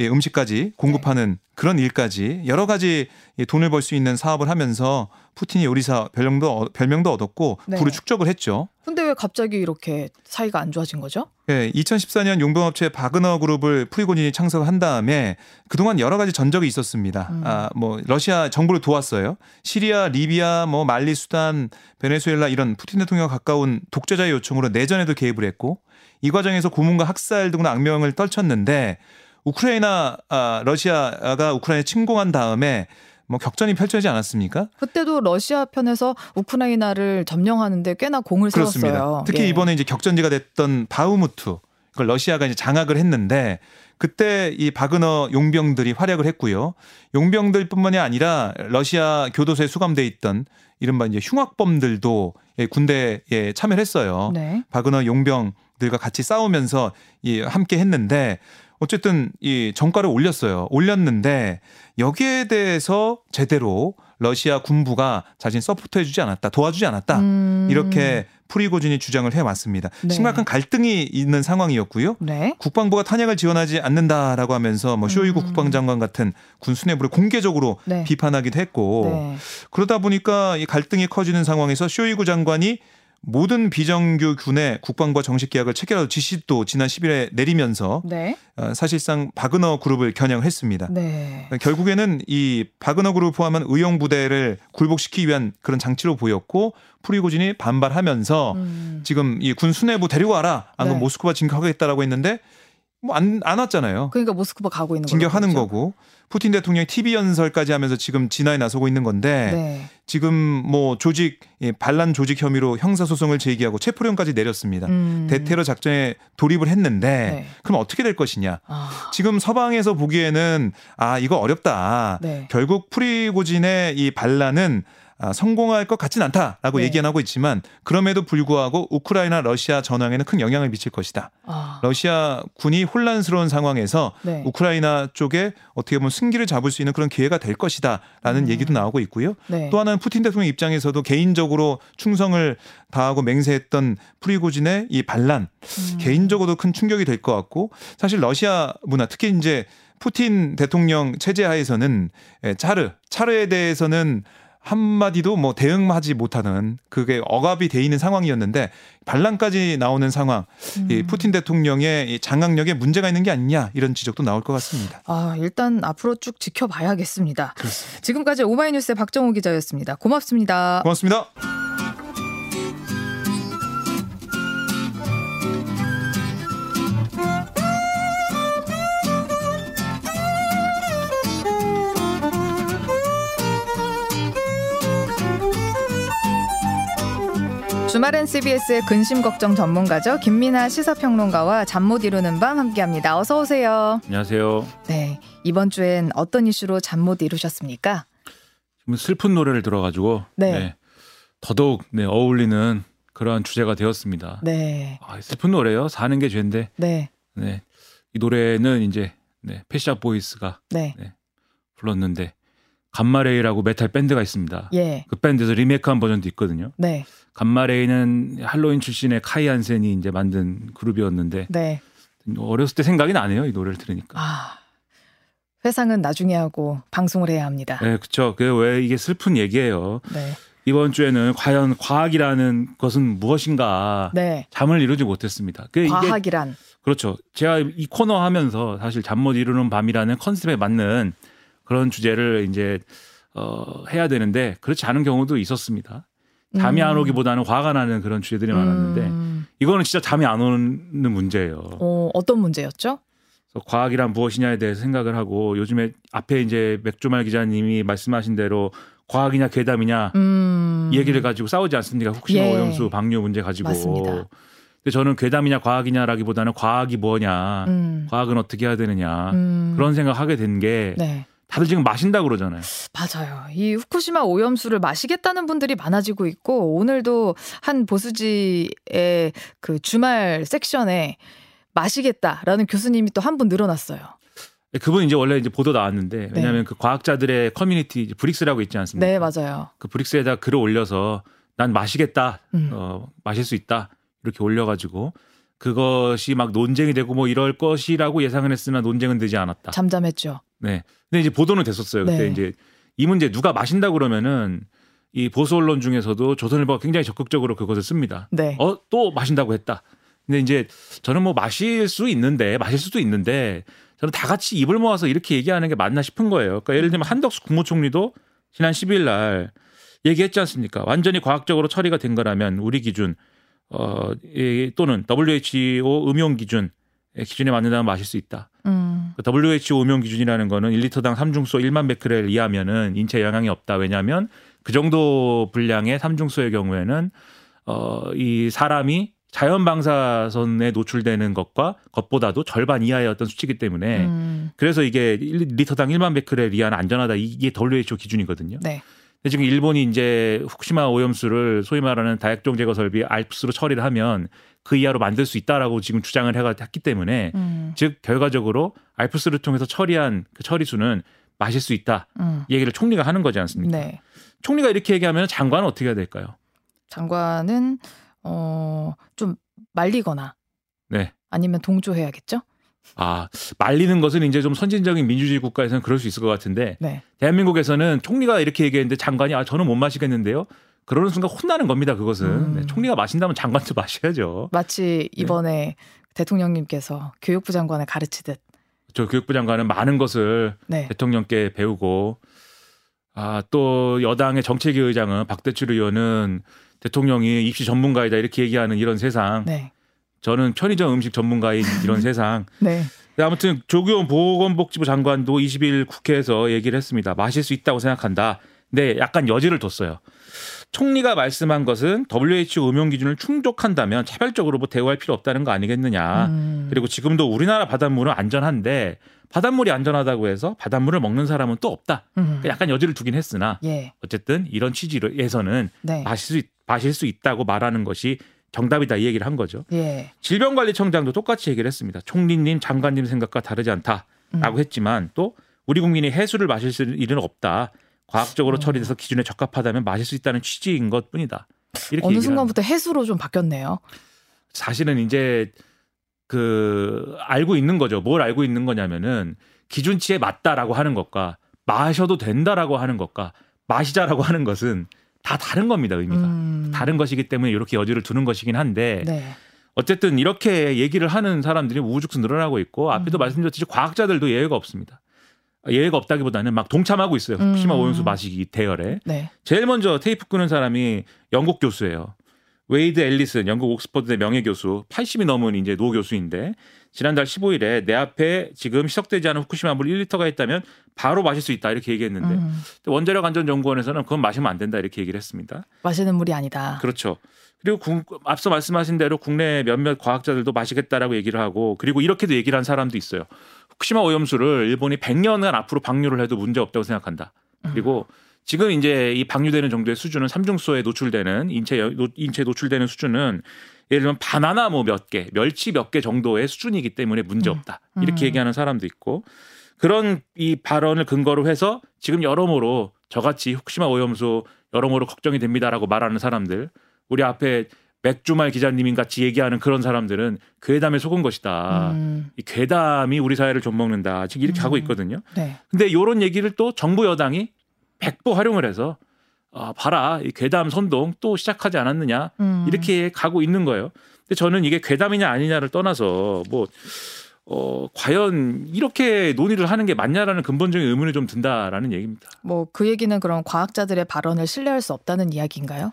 예, 음식까지 공급하는 그런 일까지 여러 가지 이 돈을 벌 수 있는 사업을 하면서 푸틴이 요리사 별명도 얻- 별명도 얻었고 네. 부를 축적을 했죠. 근데 왜 갑자기 이렇게 사이가 안 좋아진 거죠? 예, 2014년 용병업체 바그너 그룹을 프리고진이 창설한 다음에 그동안 여러 가지 전적이 있었습니다. 음. 아, 뭐 러시아 정부를 도왔어요. 시리아, 리비아, 뭐 말리, 수단, 베네수엘라 이런 푸틴 대통령과 가까운 독재자의 요청으로 내전에도 개입을 했고 이 과정에서 고문과 학살 등의 악명을 떨쳤는데 우크라이나 아, 러시아가 우크라이나 침공한 다음에 뭐 격전이 펼쳐지지 않았습니까? 그때도 러시아 편에서 우크라이나를 점령하는데 꽤나 공을 그렇습니다. 세웠어요. 특히 예. 이번에 이제 격전지가 됐던 바우무트 그걸 러시아가 이제 장악을 했는데 그때 이 바그너 용병들이 활약을 했고요. 용병들뿐만이 아니라 러시아 교도소에 수감돼 있던 이른바 이제 흉악범들도 예, 군대에 참여를 했어요. 네. 바그너 용병들과 같이 싸우면서 이 함께 했는데 어쨌든 이 정가를 올렸어요. 올렸는데 여기에 대해서 제대로 러시아 군부가 자신 서포트해주지 않았다, 도와주지 않았다. 음. 이렇게 프리고진이 주장을 해왔습니다. 네. 심각한 갈등이 있는 상황이었고요. 네. 국방부가 탄약을 지원하지 않는다라고 하면서 뭐 쇼이구 음. 국방장관 같은 군 수뇌부를 공개적으로 네. 비판하기도 했고 네. 그러다 보니까 이 갈등이 커지는 상황에서 쇼이구 장관이 모든 비정규 군의 국방부와 정식 계약을 체결하고 지시도 지난 10일에 내리면서 네. 어, 사실상 바그너 그룹을 겨냥을 했습니다. 네. 결국에는 이 바그너 그룹을 포함한 의용 부대를 굴복시키기 위한 그런 장치로 보였고 프리고진이 반발하면서 음. 지금 이 군 수뇌부 데리고 와라. 안 그러면 네. 모스크바 진격하겠다라고 했는데 뭐안안 왔잖아요. 그러니까 모스크바 가고 있는. 진격하는 거고 푸틴 대통령이 TV 연설까지 하면서 지금 진화에 나서고 있는 건데 네. 지금 뭐 조직 예, 반란 조직 혐의로 형사 소송을 제기하고 체포령까지 내렸습니다. 음. 대테러 작전에 돌입을 했는데 네. 그럼 어떻게 될 것이냐? 아. 지금 서방에서 보기에는 아 이거 어렵다. 네. 결국 프리고진의 이 반란은 아, 성공할 것 같진 않다라고 네. 얘기는 하고 있지만 그럼에도 불구하고 우크라이나 러시아 전황에는 큰 영향을 미칠 것이다. 아. 러시아 군이 혼란스러운 상황에서 네. 우크라이나 쪽에 어떻게 보면 승기를 잡을 수 있는 그런 기회가 될 것이다라는 음. 얘기도 나오고 있고요. 네. 또 하나는 푸틴 대통령 입장에서도 개인적으로 충성을 다하고 맹세했던 프리고진의 이 반란 음. 개인적으로도 큰 충격이 될 것 같고 사실 러시아 문화 특히 이제 푸틴 대통령 체제 하에서는 예, 차르 차르에 대해서는 한마디도 뭐 대응하지 못하는 그게 억압이 돼 있는 상황이었는데 반란까지 나오는 상황 이 음. 푸틴 대통령의 이 장악력에 문제가 있는 게 아니냐 이런 지적도 나올 것 같습니다. 아, 일단 앞으로 쭉 지켜봐야겠습니다. 그렇습니다. 지금까지 오마이뉴스의 박정우 기자였습니다. 고맙습니다. 고맙습니다. 주말엔 CBS의 근심 걱정 전문가죠. 김민아 시사평론가와 잠 못 이루는 밤 함께합니다. 어서 오세요. 안녕하세요. 네. 이번 주엔 어떤 이슈로 잠 못 이루셨습니까? 좀 슬픈 노래를 들어가지고 네. 더더욱 네, 어울리는 그러한 주제가 되었습니다. 네. 아, 슬픈 노래요. 사는 게 죄인데. 네. 네. 이 노래는 이제 네, 펫샵 보이스가 네. 불렀는데 감마레이라고 메탈 밴드가 있습니다. 예. 그 밴드에서 리메이크한 버전도 있거든요. 네. 감마레이는 헬로윈 출신의 카이 한센이 이제 만든 그룹이었는데 네. 어렸을 때 생각이 나네요. 이 노래를 들으니까. 아. 회상은 나중에 하고 방송을 해야 합니다. 네, 그렇죠. 그왜 이게 슬픈 얘기예요. 네. 이번 주에는 과연 과학이라는 것은 무엇인가 네. 잠을 이루지 못했습니다. 그 과학이란 그렇죠. 제가 이 코너 하면서 사실 잠 못 이루는 밤이라는 컨셉에 맞는 그런 주제를 이제 어 해야 되는데 그렇지 않은 경우도 있었습니다. 잠이 안 음. 오기보다는 화가 나는 그런 주제들이 많았는데 음. 이거는 진짜 잠이 안 오는 문제예요. 어, 어떤 문제였죠? 그래서 과학이란 무엇이냐에 대해서 생각을 하고 요즘에 앞에 이제 맥주말 기자님이 말씀하신 대로 과학이냐 괴담이냐 음. 이 얘기를 가지고 싸우지 않습니까? 후쿠시마 예. 오염수 방류 문제 가지고. 맞습니다. 근데 저는 괴담이냐 과학이냐라기보다는 과학이 뭐냐, 음. 과학은 어떻게 해야 되느냐 음. 그런 생각하게 된게 네. 다들 지금 마신다 고 그러잖아요. 맞아요. 이 후쿠시마 오염수를 마시겠다는 분들이 많아지고 있고 오늘도 한 보수지의 그 주말 섹션에 마시겠다라는 교수님이 또 한 분 늘어났어요. 그분 이제 원래 이제 보도 나왔는데 왜냐하면 그 과학자들의 커뮤니티 이제 브릭스라고 있지 않습니까? 네, 맞아요. 그 브릭스에다 글을 올려서 난 마시겠다, 음. 어, 마실 수 있다 이렇게 올려가지고 그것이 막 논쟁이 되고 뭐 이럴 것이라고 예상은 했으나 논쟁은 되지 않았다. 잠잠했죠. 네. 근데 이제 보도는 됐었어요. 그때 네. 이제 이 문제 누가 마신다 그러면은 이 보수 언론 중에서도 조선일보가 굉장히 적극적으로 그것을 씁니다. 네. 어 또 마신다고 했다. 근데 이제 저는 뭐 마실 수 있는데 마실 수도 있는데 저는 다 같이 입을 모아서 이렇게 얘기하는 게 맞나 싶은 거예요. 그러니까 예를 들면 한덕수 국무총리도 지난 10일 날 얘기했지 않습니까? 완전히 과학적으로 처리가 된 거라면 우리 기준 어 이, 또는 WHO 음용 기준 기준에 맞는다면 마실 수 있다. 음. 그 WHO 음용 기준이라는 거는 1리터당 삼중수 1만 베크렐 이하면은 인체 영향이 없다. 왜냐하면 그 정도 분량의 삼중수의 경우에는 어이 사람이 자연 방사선에 노출되는 것과 것보다도 절반 이하의 어떤 수치이기 때문에 음. 그래서 이게 1리터당 1만 베크렐 이하는 안전하다. 이게 WHO 기준이거든요. 네. 근데 지금 일본이 이제 후쿠시마 오염수를 소위 말하는 다액종 제거 설비 알프스로 처리를 하면 그 이하로 만들 수 있다라고 지금 주장을 해가 했기 때문에 음. 즉 결과적으로 알프스를 통해서 처리한 그 처리수는 마실 수 있다. 음. 이 얘기를 총리가 하는 거지 않습니까? 네. 총리가 이렇게 얘기하면 장관은 어떻게 해야 될까요? 장관은 어, 좀 말리거나 네. 아니면 동조해야겠죠? 아, 말리는 것은 이제 좀 선진적인 민주주의 국가에서는 그럴 수 있을 것 같은데 네. 대한민국에서는 총리가 이렇게 얘기했는데 장관이 아 저는 못 마시겠는데요. 그러는 순간 혼나는 겁니다. 그것은 음. 네, 총리가 마신다면 장관도 마셔야죠. 마치 이번에 대통령님께서 교육부 장관을 가르치듯 저 교육부 장관은 많은 것을 네. 대통령께 배우고 아 또 여당의 정책위 의장은 박대출 의원은 대통령이 입시 전문가이다 이렇게 얘기하는 이런 세상 네. 저는 편의점 음식 전문가인 이런 세상 네. 네, 아무튼 조규원 보건복지부 장관도 20일 국회에서 얘기를 했습니다. 마실 수 있다고 생각한다. 네, 약간 여지를 뒀어요. 총리가 말씀한 것은 WHO 음용 기준을 충족한다면 차별적으로 뭐 대우할 필요 없다는 거 아니겠느냐. 음. 그리고 지금도 우리나라 바닷물은 안전한데 바닷물이 안전하다고 해서 바닷물을 먹는 사람은 또 없다. 음. 그러니까 약간 여지를 두긴 했으나 예. 어쨌든 이런 취지에서는 네. 마실 수, 있- 마실 수 있다고 말하는 것이 정답이다 이 얘기를 한 거죠. 예. 질병관리청장도 똑같이 얘기를 했습니다. 총리님, 장관님 생각과 다르지 않다라고 음. 했지만 또 우리 국민이 해수를 마실 수 일은 없다. 과학적으로 어. 처리돼서 기준에 적합하다면 마실 수 있다는 취지인 것뿐이다. 이렇게 어느 순간부터 해수로 좀 바뀌었네요. 사실은 이제 그 알고 있는 거죠. 뭘 알고 있는 거냐면은 기준치에 맞다라고 하는 것과 마셔도 된다라고 하는 것과 마시자라고 하는 것은 다 다른 겁니다. 의미가 음. 다른 것이기 때문에 이렇게 여지를 두는 것이긴 한데 네. 어쨌든 이렇게 얘기를 하는 사람들이 우후죽순 늘어나고 있고 앞에도 음. 말씀드렸듯이 과학자들도 예외가 없습니다. 예외가 없다기보다는 막 동참하고 있어요. 음. 후쿠시마 오염수 마시기 대열에. 네. 제일 먼저 테이프 끄는 사람이 영국 교수예요. 웨이드 앨리슨 영국 옥스퍼드대 명예 교수 80이 넘은 이제 노 교수인데 지난달 15일에 내 앞에 지금 희석되지 않은 후쿠시마 물 1리터가 있다면 바로 마실 수 있다 이렇게 얘기했는데 음. 원자력 안전 연구원에서는 그건 마시면 안 된다 이렇게 얘기를 했습니다. 마시는 물이 아니다. 그렇죠. 그리고 국- 앞서 말씀하신 대로 국내 몇몇 과학자들도 마시겠다라고 얘기를 하고 그리고 이렇게도 얘기를 한 사람도 있어요. 후쿠시마 오염수를 일본이 100년간 앞으로 방류를 해도 문제 없다고 생각한다. 그리고 지금 이제 이 방류되는 정도의 수준은 삼중수소에 노출되는 인체 노- 인체에 노출되는 수준은 예를 들면 바나나 뭐 몇 개, 멸치 몇 개 정도의 수준이기 때문에 문제 없다. 이렇게 음. 얘기하는 사람도 있고 그런 이 발언을 근거로 해서 지금 여러모로 저같이 후쿠시마 오염수 여러모로 걱정이 됩니다라고 말하는 사람들 우리 앞에 맥주말 기자님 같이 얘기하는 그런 사람들은 괴담에 속은 것이다. 음. 이 괴담이 우리 사회를 좀 먹는다. 지금 이렇게 음. 하고 있거든요. 네. 근데 이런 얘기를 또 정부 여당이 백보 활용을 해서 아, 봐라. 이 괴담 선동 또 시작하지 않았느냐. 음. 이렇게 가고 있는 거예요. 근데 저는 이게 괴담이냐 아니냐를 떠나서 뭐 어, 과연 이렇게 논의를 하는 게 맞냐라는 근본적인 의문이 좀 든다라는 얘기입니다. 뭐 그 얘기는 그럼 과학자들의 발언을 신뢰할 수 없다는 이야기인가요?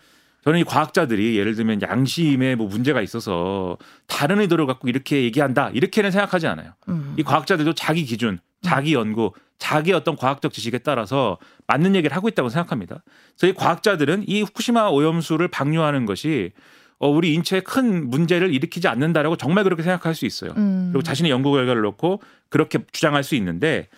저는 이 과학자들이 예를 들면 양심에 뭐 문제가 있어서 다른 의도를 갖고 이렇게 얘기한다 이렇게는 생각하지 않아요. 음. 이 과학자들도 자기 기준, 자기 연구, 자기 어떤 과학적 지식에 따라서 맞는 얘기를 하고 있다고 생각합니다. 저희 과학자들은 이 후쿠시마 오염수를 방류하는 것이 어, 우리 인체에 큰 문제를 일으키지 않는다라고 정말 그렇게 생각할 수 있어요. 음. 그리고 자신의 연구 결과를 놓고 그렇게 주장할 수 있는데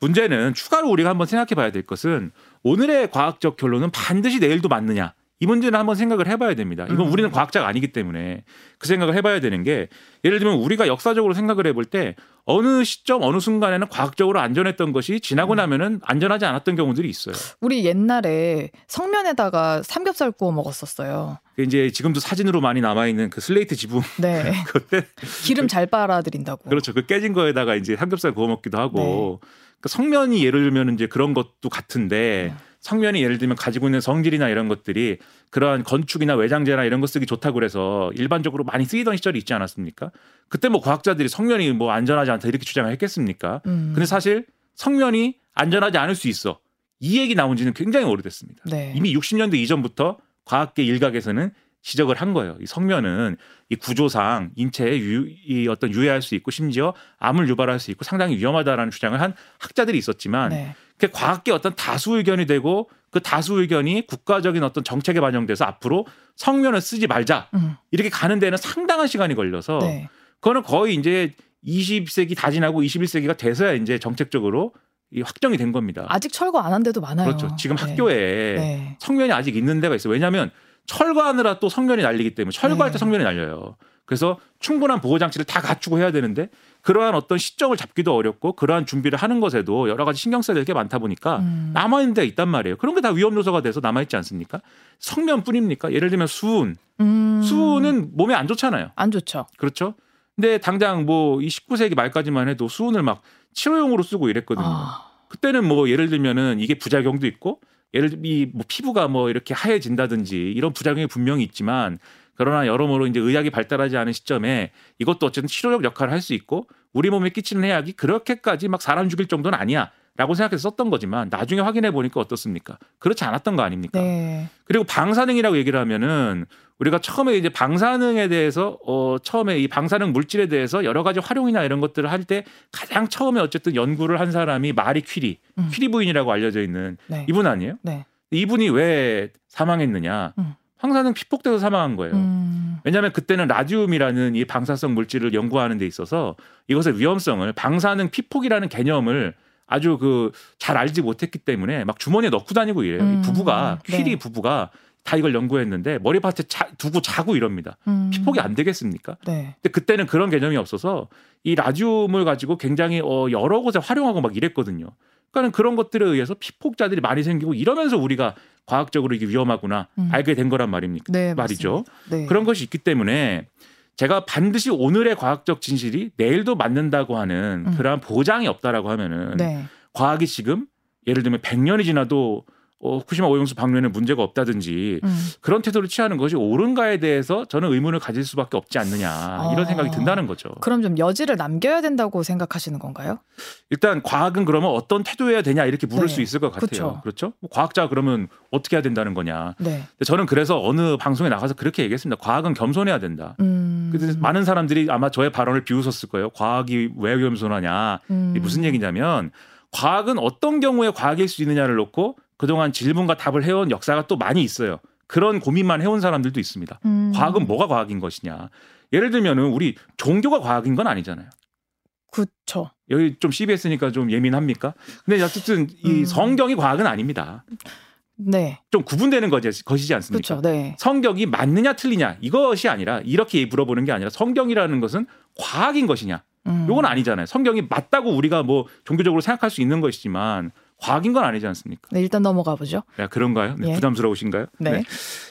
문제는 추가로 우리가 한번 생각해 봐야 될 것은 오늘의 과학적 결론은 반드시 내일도 맞느냐. 이 문제는 한번 생각을 해봐야 됩니다. 이건 음. 우리는 과학자가 아니기 때문에 그 생각을 해봐야 되는 게 예를 들면 우리가 역사적으로 생각을 해볼 때 어느 시점 어느 순간에는 과학적으로 안전했던 것이 지나고 나면은 안전하지 않았던 경우들이 있어요. 우리 옛날에 성면에다가 삼겹살 구워 먹었었어요. 그게 이제 지금도 사진으로 많이 남아 있는 그 슬레이트 지붕 네. 그때 기름 잘 빨아들인다고. 그렇죠. 그 깨진 거에다가 이제 삼겹살 구워 먹기도 하고 네. 그 성면이 예를 들면 이제 그런 것도 같은데 네. 성면이 예를 들면 가지고 있는 성질이나 이런 것들이 그러한 건축이나 외장재나 이런 거 쓰기 좋다고 그래서 일반적으로 많이 쓰이던 시절이 있지 않았습니까? 그때 뭐 과학자들이 성면이 뭐 안전하지 않다 이렇게 주장을 했겠습니까? 음. 근데 사실 성면이 안전하지 않을 수 있어. 이 얘기 나온 지는 굉장히 오래됐습니다. 네. 이미 60년대 이전부터 과학계 일각에서는 지적을 한 거예요. 이 성면은 이 구조상 인체에 유, 이 어떤 유해할 수 있고 심지어 암을 유발할 수 있고 상당히 위험하다라는 주장을 한 학자들이 있었지만 네. 그 과학계 어떤 다수 의견이 되고 그 다수 의견이 국가적인 어떤 정책에 반영돼서 앞으로 성면을 쓰지 말자 음. 이렇게 가는 데는 상당한 시간이 걸려서 네. 그거는 거의 이제 20세기 다 지나고 21세기가 돼서야 이제 정책적으로 이 확정이 된 겁니다. 아직 철거 안 한 데도 많아요. 그렇죠. 지금 네. 학교에 네. 성면이 아직 있는 데가 있어요. 왜냐하면 철거하느라 또 성면이 날리기 때문에 철거할 네. 때 성면이 날려요. 그래서 충분한 보호 장치를 다 갖추고 해야 되는데 그러한 어떤 시점을 잡기도 어렵고 그러한 준비를 하는 것에도 여러 가지 신경 써야 될 게 많다 보니까 음. 남아 있는 데가 있단 말이에요. 그런 게 다 위험 요소가 돼서 남아 있지 않습니까? 성면뿐입니까? 예를 들면 수은, 음. 수은은 몸에 안 좋잖아요. 안 좋죠. 그렇죠? 근데 당장 뭐 이 19세기 말까지만 해도 수은을 막 치료용으로 쓰고 이랬거든요. 아. 그때는 뭐 예를 들면은 이게 부작용도 있고 예를 들면 이뭐 피부가 뭐 이렇게 하얘진다든지 이런 부작용이 분명히 있지만 그러나 여러모로 이제 의학이 발달하지 않은 시점에 이것도 어쨌든 치료적 역할을 할 수 있고 우리 몸에 끼치는 해악이 그렇게까지 막 사람 죽일 정도는 아니야. 라고 생각해서 썼던 거지만 나중에 확인해 보니까 어떻습니까? 그렇지 않았던 거 아닙니까? 네. 그리고 방사능이라고 얘기를 하면은 우리가 처음에 이제 방사능에 대해서 어 처음에 이 방사능 물질에 대해서 여러 가지 활용이나 이런 것들을 할 때 가장 처음에 어쨌든 연구를 한 사람이 마리 퀴리, 음. 퀴리 부인이라고 알려져 있는 네. 이분 아니에요? 네. 이분이 왜 사망했느냐? 음. 방사능 피폭돼서 사망한 거예요. 음. 왜냐하면 그때는 라디움이라는 이 방사성 물질을 연구하는 데 있어서 이것의 위험성을 방사능 피폭이라는 개념을 아주 그 잘 알지 못했기 때문에 막 주머니에 넣고 다니고 이래요. 이 음, 부부가 네. 퀴리 부부가 다 이걸 연구했는데 머리밭에 자, 두고 자고 이럽니다. 음. 피폭이 안 되겠습니까? 네. 근데 그때는 그런 개념이 없어서 이 라디움을 가지고 굉장히 어 여러 곳에 활용하고 막 이랬거든요. 그러니까는 그런 것들에 의해서 피폭자들이 많이 생기고 이러면서 우리가 과학적으로 이게 위험하구나 음. 알게 된 거란 말입니까? 네, 말이죠. 네. 그런 것이 있기 때문에 제가 반드시 오늘의 과학적 진실이 내일도 맞는다고 하는 음. 그러한 보장이 없다라고 하면은 네. 과학이 지금 예를 들면 100년이 지나도 어, 후쿠시마 오염수 방류에는 문제가 없다든지 음. 그런 태도를 취하는 것이 옳은가에 대해서 저는 의문을 가질 수밖에 없지 않느냐 이런 아. 생각이 든다는 거죠. 그럼 좀 여지를 남겨야 된다고 생각하시는 건가요? 일단 과학은 그러면 어떤 태도여야 되냐 이렇게 물을 네. 수 있을 것 같아요. 그쵸. 그렇죠? 뭐 과학자 그러면 어떻게 해야 된다는 거냐. 네. 근데 저는 그래서 어느 방송에 나가서 그렇게 얘기했습니다. 과학은 겸손해야 된다. 음. 그래서 많은 사람들이 아마 저의 발언을 비웃었을 거예요. 과학이 왜 겸손하냐. 음. 무슨 얘기냐면 과학은 어떤 경우에 과학일 수 있느냐를 놓고 그동안 질문과 답을 해온 역사가 또 많이 있어요. 그런 고민만 해온 사람들도 있습니다. 음. 과학은 뭐가 과학인 것이냐. 예를 들면은 우리 종교가 과학인 건 아니잖아요. 그쵸. 여기 좀 CBS니까 좀 예민합니까? 근데 어쨌든 이 음. 성경이 과학은 아닙니다. 네. 좀 구분되는 거지, 것이지 않습니까? 그쵸. 네. 성경이 맞느냐 틀리냐 이것이 아니라 이렇게 물어보는 게 아니라 성경이라는 것은 과학인 것이냐 음. 요건 아니잖아요. 성경이 맞다고 우리가 뭐 종교적으로 생각할 수 있는 것이지만 과학인 건 아니지 않습니까? 네, 일단 넘어가 보죠. 야, 그런가요? 네, 예. 부담스러우신가요? 네.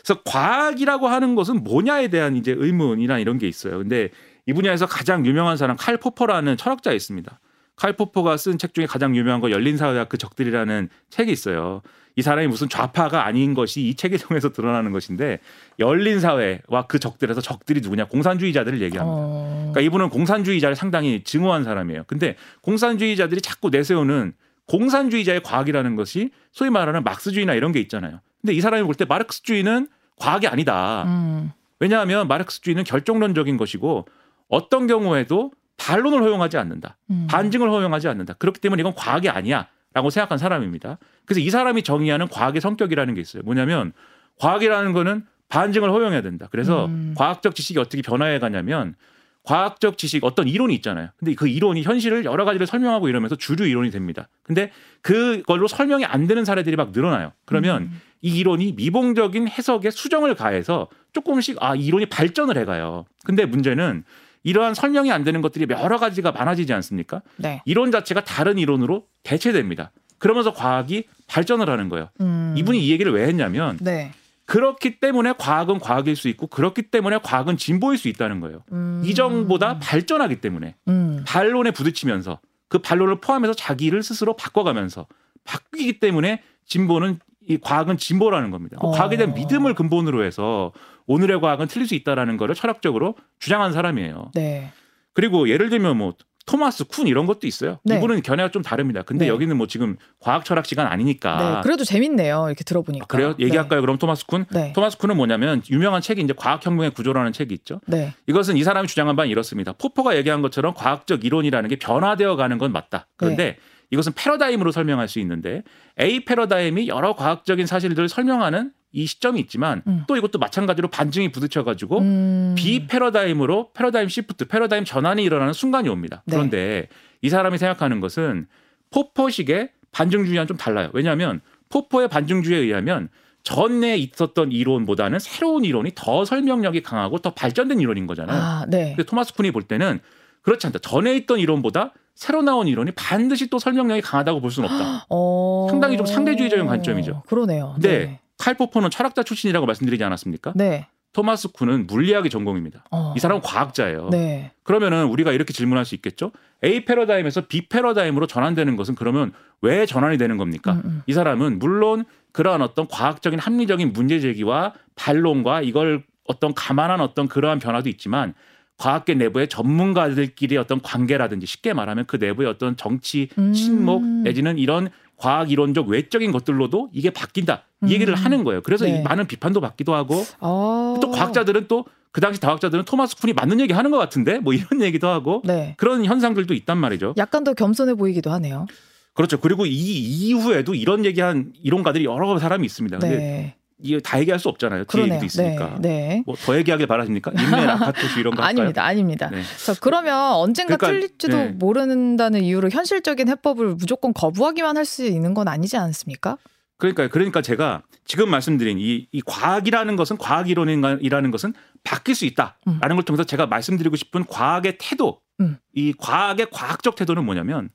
그래서 과학이라고 하는 것은 뭐냐에 대한 이제 의문이나 이런 게 있어요. 근데 이 분야에서 가장 유명한 사람 칼 포퍼라는 철학자 있습니다. 칼 포퍼가 쓴 책 중에 가장 유명한 거 열린 사회와 그 적들이라는 책이 있어요. 이 사람이 무슨 좌파가 아닌 것이 이 책을 통해서 드러나는 것인데 열린 사회와 그 적들에서 적들이 누구냐 공산주의자들을 얘기합니다. 어. 그러니까 이분은 공산주의자를 상당히 증오한 사람이에요. 근데 공산주의자들이 자꾸 내세우는 공산주의자의 과학이라는 것이 소위 말하는 막스주의나 이런 게 있잖아요. 근데 이 사람이 볼 때 마르크스주의는 과학이 아니다. 음. 왜냐하면 마르크스주의는 결정론적인 것이고 어떤 경우에도 반론을 허용하지 않는다. 음. 반증을 허용하지 않는다. 그렇기 때문에 이건 과학이 아니야 라고 생각한 사람입니다. 그래서 이 사람이 정의하는 과학의 성격이라는 게 있어요. 뭐냐면 과학이라는 거는 반증을 허용해야 된다. 그래서 음. 과학적 지식이 어떻게 변화해 가냐면 과학적 지식 어떤 이론이 있잖아요. 근데 그 이론이 현실을 여러 가지를 설명하고 이러면서 주류 이론이 됩니다. 근데 그걸로 설명이 안 되는 사례들이 막 늘어나요. 그러면 음. 이 이론이 미봉적인 해석에 수정을 가해서 조금씩 아, 이 이론이 발전을 해 가요. 근데 문제는 이러한 설명이 안 되는 것들이 여러 가지가 많아지지 않습니까? 네. 이론 자체가 다른 이론으로 대체됩니다. 그러면서 과학이 발전을 하는 거예요. 음. 이분이 이 얘기를 왜 했냐면 네. 그렇기 때문에 과학은 과학일 수 있고 그렇기 때문에 과학은 진보일 수 있다는 거예요. 음. 이전보다 발전하기 때문에 음. 반론에 부딪히면서 그 반론을 포함해서 자기를 스스로 바꿔가면서 바뀌기 때문에 진보는 이 과학은 진보라는 겁니다. 그 어. 과학에 대한 믿음을 근본으로 해서 오늘의 과학은 틀릴 수 있다라는 거를 철학적으로 주장한 사람이에요. 네. 그리고 예를 들면 뭐 토마스 쿤 이런 것도 있어요. 네. 이분은 견해가 좀 다릅니다. 근데 네. 여기는 뭐 지금 과학 철학 시간 아니니까. 네. 그래도 재밌네요. 이렇게 들어보니까. 아, 그래요? 얘기할까요? 그럼 토마스 쿤? 네. 토마스 쿤은 뭐냐면 유명한 책이 이제 과학 혁명의 구조라는 책이 있죠. 네. 이것은 이 사람이 주장한 바는 이렇습니다. 포퍼가 얘기한 것처럼 과학적 이론이라는 게 변화되어 가는 건 맞다. 그런데 네. 이것은 패러다임으로 설명할 수 있는데 A 패러다임이 여러 과학적인 사실들을 설명하는 이 시점이 있지만 음. 또 이것도 마찬가지로 반증이 부딪혀 가지고 음. B 패러다임으로 paradigm shift, 패러다임 전환이 일어나는 순간이 옵니다. 네. 그런데 이 사람이 생각하는 것은 포퍼식의 반증주의와는 좀 달라요. 왜냐하면 포퍼의 반증주의에 의하면 전에 있었던 이론보다는 새로운 이론이 더 설명력이 강하고 더 발전된 이론인 거잖아요. 아, 네. 근데 토마스 쿤이 볼 때는 그렇지 않다. 전에 있던 이론보다 새로 나온 이론이 반드시 또 설명력이 강하다고 볼 수는 없다. 어. 상당히 좀 상대주의적인 관점이죠. 그러네요. 근데 칼 포퍼는 철학자 출신이라고 말씀드리지 않았습니까? 네. 토마스 쿤은 물리학이 전공입니다. 어. 이 사람은 과학자예요. 네. 그러면은 우리가 이렇게 질문할 수 있겠죠. A 패러다임에서 B 패러다임으로 전환되는 것은 그러면 왜 전환이 되는 겁니까? 음, 음. 이 사람은 물론 그러한 어떤 과학적인 합리적인 문제 제기와 반론과 이걸 어떤 감안한 어떤 그러한 변화도 있지만 과학계 내부의 전문가들끼리 어떤 관계라든지 쉽게 말하면 그 내부의 어떤 정치 음. 친목 내지는 이런 과학 이론적 외적인 것들로도 이게 바뀐다 이 얘기를 음. 하는 거예요. 그래서 네. 이 많은 비판도 받기도 하고 어. 또 과학자들은 또 그 당시 과학자들은 토마스 쿤이 맞는 얘기 하는 것 같은데 뭐 이런 얘기도 하고 네. 그런 현상들도 있단 말이죠. 약간 더 겸손해 보이기도 하네요. 그렇죠. 그리고 이 이후에도 이런 얘기한 이론가들이 여러 사람이 있습니다. 근데 네. 이게 다 얘기할 수 없잖아요. 뒤에. 얘기도 있으니까. 네. 네. 뭐더 얘기하길 바라십니까? 인내 라카토스 이런 거? 아닙니다. 아닙니다. 네. 자, 그러면 언젠가 그러니까, 틀릴지도 네. 모른다는 이유로 현실적인 해법을 무조건 거부하기만 할 수 있는 건 아니지 않습니까? 그러니까 그러니까 제가 지금 말씀드린 이, 이 과학이라는 것은 과학 이론이라는 것은 바뀔 수 있다라는 걸 통해서 제가 말씀드리고 싶은 과학의 태도, 음. 이 과학의 과학적 태도는 뭐냐면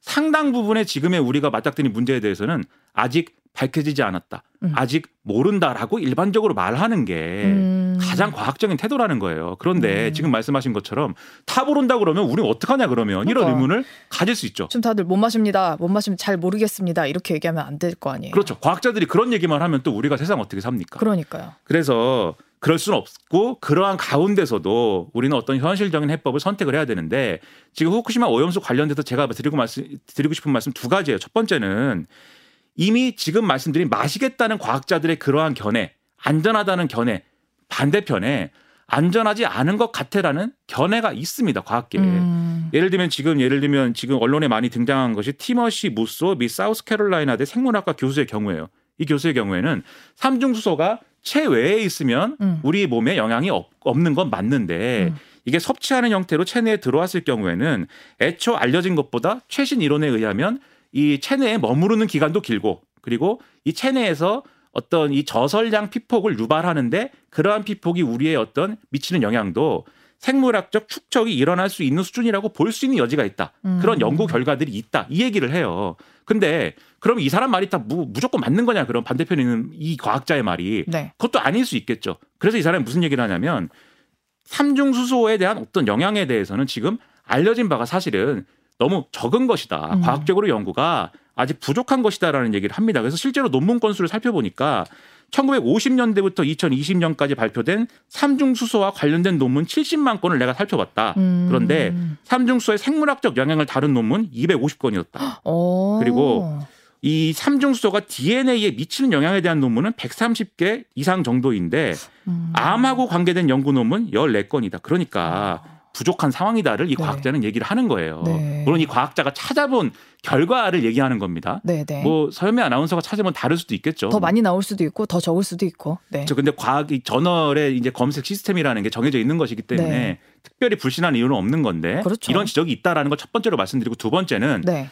상당 부분의 지금의 우리가 맞닥뜨린 문제에 대해서는 아직 밝혀지지 않았다, 음. 아직 모른다라고 일반적으로 말하는 게 음. 가장 과학적인 태도라는 거예요. 그런데 음. 지금 말씀하신 것처럼 타 모른다 그러면 우리 어떡하냐 그러면 이런 그러니까. 의문을 가질 수 있죠. 지금 다들 못 마십니다. 못 마시면 잘 모르겠습니다. 이렇게 얘기하면 안 될 거 아니에요. 그렇죠. 과학자들이 그런 얘기만 하면 또 우리가 세상 어떻게 삽니까? 그러니까요. 그래서 그럴 수는 없고 그러한 가운데서도 우리는 어떤 현실적인 해법을 선택을 해야 되는데 지금 후쿠시마 오염수 관련돼서 제가 드리고 말씀 드리고 싶은 말씀 두 가지예요. 첫 번째는 이미 지금 말씀드린 마시겠다는 과학자들의 그러한 견해, 안전하다는 견해 반대편에 안전하지 않은 것 같아라는 견해가 있습니다. 과학계에. 음. 예를 들면 지금 예를 들면 지금 언론에 많이 등장한 것이 티머시 무소 미 사우스캐롤라이나대 생물학과 교수의 경우예요. 이 교수의 경우에는 삼중수소가 체외에 있으면 음. 우리 몸에 영향이 없, 없는 건 맞는데 음. 이게 섭취하는 형태로 체내에 들어왔을 경우에는 애초 알려진 것보다 최신 이론에 의하면 이 체내에 머무르는 기간도 길고 그리고 이 체내에서 어떤 이 저설량 피폭을 유발하는데 그러한 피폭이 우리의 어떤 미치는 영향도 생물학적 축적이 일어날 수 있는 수준이라고 볼 수 있는 여지가 있다. 음. 그런 연구 결과들이 있다. 이 얘기를 해요. 근데 그럼 이 사람 말이 다 무, 무조건 맞는 거냐? 그럼 반대편에 있는 이 과학자의 말이 네. 그것도 아닐 수 있겠죠. 그래서 이 사람이 무슨 얘기를 하냐면 삼중수소에 대한 어떤 영향에 대해서는 지금 알려진 바가 사실은 너무 적은 것이다. 음. 과학적으로 연구가 아직 부족한 것이다라는 얘기를 합니다. 그래서 실제로 논문 건수를 살펴보니까 1950년대부터 2020년까지 발표된 삼중수소와 관련된 논문 70만 건을 내가 살펴봤다. 음. 그런데 삼중수소의 생물학적 영향을 다룬 논문 250건이었다. 어. 그리고 이 삼중수소가 DNA에 미치는 영향에 대한 논문은 130개 이상 정도인데 음. 암하고 관계된 연구 논문 14건이다. 그러니까 부족한 상황이다를 이 네. 과학자는 얘기를 하는 거예요. 네. 물론 이 과학자가 찾아본 결과를 얘기하는 겁니다. 네네. 뭐 서현미 아나운서가 찾으면 다를 수도 있겠죠. 더 많이 나올 수도 있고 더 적을 수도 있고. 네. 저 근데 과학 이 저널의 이제 검색 시스템이라는 게 정해져 있는 것이기 때문에 네. 특별히 불신한 이유는 없는 건데 그렇죠. 이런 지적이 있다라는 걸 첫 번째로 말씀드리고 두 번째는 네.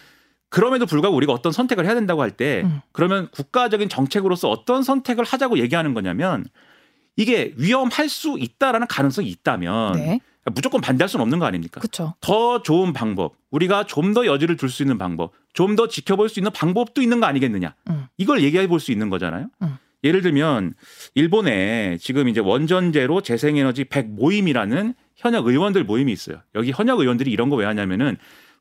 그럼에도 불구하고 우리가 어떤 선택을 해야 된다고 할때 음. 그러면 국가적인 정책으로서 어떤 선택을 하자고 얘기하는 거냐면 이게 위험할 수 있다라는 가능성이 있다면 네. 무조건 반대할 수는 없는 거 아닙니까? 그렇죠. 더 좋은 방법, 우리가 좀 더 여지를 줄수 있는 방법, 좀 더 지켜볼 수 있는 방법도 있는 거 아니겠느냐? 음. 이걸 얘기해 볼 수 있는 거잖아요. 음. 예를 들면 일본에 지금 이제 원전제로 재생에너지 100 모임이라는 현역 의원들 모임이 있어요. 여기 현역 의원들이 이런 거 왜 하냐면은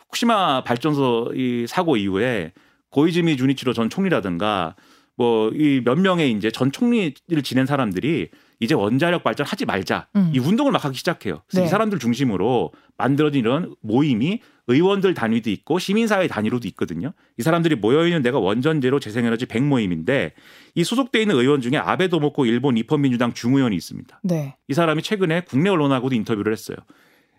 후쿠시마 발전소 이 사고 이후에 고이즈미 주니치로 전 총리라든가 뭐 이 몇 명의 이제 전 총리를 지낸 사람들이 이제 원자력 발전 하지 말자 음. 이 운동을 막 하기 시작해요. 그래서 네. 이 사람들 중심으로 만들어진 이런 모임이 의원들 단위도 있고 시민사회 단위로도 있거든요. 이 사람들이 모여있는 데가 원전제로 재생에너지 100 모임인데 이 소속돼 있는 의원 중에 아베 도모코 일본 입헌민주당 중의원이 있습니다. 네. 이 사람이 최근에 국내 언론하고도 인터뷰를 했어요.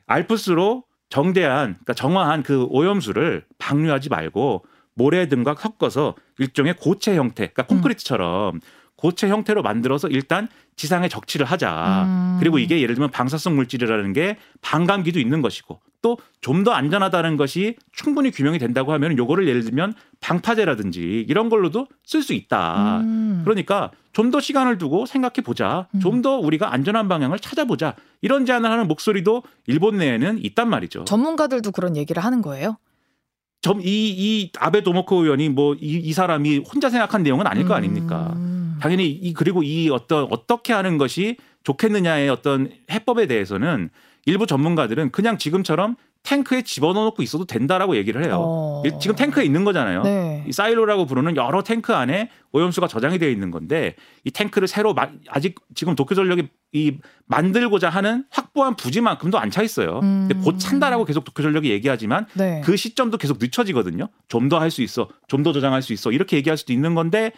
알프스로 정대한 그러니까 정화한 그 오염수를 방류하지 말고 모래 등과 섞어서 일종의 고체 형태, 그러니까 콘크리트처럼 고체 형태로 만들어서 일단 지상에 적치를 하자. 음. 그리고 이게 예를 들면 방사성 물질이라는 게 반감기도 있는 것이고 또 좀 더 안전하다는 것이 충분히 규명이 된다고 하면 요거를 예를 들면 방파제라든지 이런 걸로도 쓸 수 있다. 음. 그러니까 좀 더 시간을 두고 생각해 보자. 음. 좀더 우리가 안전한 방향을 찾아보자. 이런 제안을 하는 목소리도 일본 내에는 있단 말이죠. 전문가들도 그런 얘기를 하는 거예요. 점, 이, 이 아베 도모코 의원이 뭐 이 이 사람이 혼자 생각한 내용은 아닐 거 음. 아닙니까? 당연히 이 그리고 이 어떤 어떻게 하는 것이 좋겠느냐의 어떤 해법에 대해서는 일부 전문가들은 그냥 지금처럼 탱크에 집어넣어 놓고 있어도 된다라고 얘기를 해요. 어. 일- 지금 탱크에 있는 거잖아요. 네. 이 사일로라고 부르는 여러 탱크 안에 오염수가 저장이 되어 있는 건데 이 탱크를 새로 마- 아직 지금 도쿄전력이 이 만들고자 하는 확보한 부지만큼도 안 차 있어요. 음. 근데 곧 찬다라고 계속 도쿄전력이 얘기하지만 네. 그 시점도 계속 늦춰지거든요. 좀 더 할 수 있어, 좀 더 저장할 수 있어 이렇게 얘기할 수도 있는 건데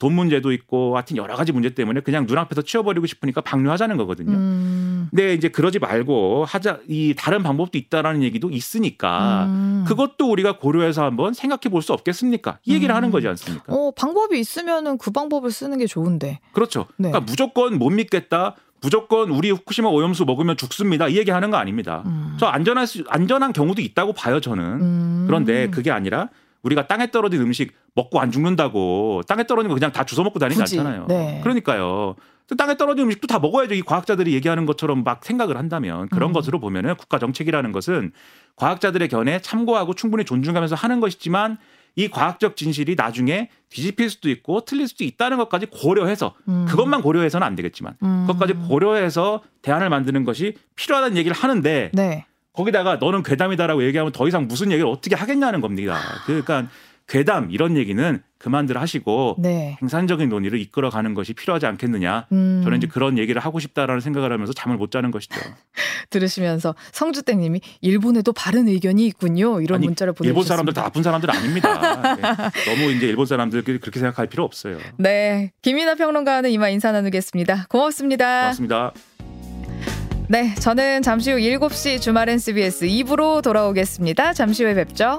돈 문제도 있고 하여튼 여러 가지 문제 때문에 그냥 눈앞에서 치워버리고 싶으니까 방류하자는 거거든요. 음. 근데 이제 그러지 말고 하자 이 다른 방법도 있다라는 얘기도 있으니까 음. 그것도 우리가 고려해서 한번 생각해 볼 수 없겠습니까? 이 얘기를 음. 하는 거지 않습니까? 어, 방법이 있으면은 그 방법을 쓰는 게 좋은데. 그렇죠. 네. 그러니까 무조건 못 믿겠다. 무조건 우리 후쿠시마 오염수 먹으면 죽습니다. 이 얘기 하는 거 아닙니다. 음. 저 안전할 수, 안전한 경우도 있다고 봐요, 저는. 음. 그런데 그게 아니라 우리가 땅에 떨어진 음식 먹고 안 죽는다고 땅에 떨어진 거 그냥 다 주워 먹고 다니지 굳이. 않잖아요. 네. 그러니까요. 또 땅에 떨어진 음식도 다 먹어야죠. 이 과학자들이 얘기하는 것처럼 막 생각을 한다면 그런 음. 것으로 보면은 국가 정책이라는 것은 과학자들의 견해 참고하고 충분히 존중하면서 하는 것이지만 이 과학적 진실이 나중에 뒤집힐 수도 있고 틀릴 수도 있다는 것까지 고려해서 음. 그것만 고려해서는 안 되겠지만 음. 그것까지 고려해서 대안을 만드는 것이 필요하다는 얘기를 하는데 네. 거기다가 너는 괴담이다라고 얘기하면 더 이상 무슨 얘기를 어떻게 하겠냐는 겁니다. 그러니까 괴담 이런 얘기는 그만들 하시고 네. 생산적인 논의를 이끌어가는 것이 필요하지 않겠느냐. 음. 저는 이제 그런 얘기를 하고 싶다라는 생각을 하면서 잠을 못 자는 것이죠. 들으시면서 성주땡님이 일본에도 바른 의견이 있군요. 이런 아니, 문자를 보내주셨습니다. 일본 사람들 다 나쁜 사람들 아닙니다. 네. 너무 이제 일본 사람들 그렇게 생각할 필요 없어요. 네, 김이나 평론가는 이만 인사 나누겠습니다. 고맙습니다. 고맙습니다. 네, 저는 잠시 후 7시 주말엔 CBS 2부로 돌아오겠습니다. 잠시 후에 뵙죠.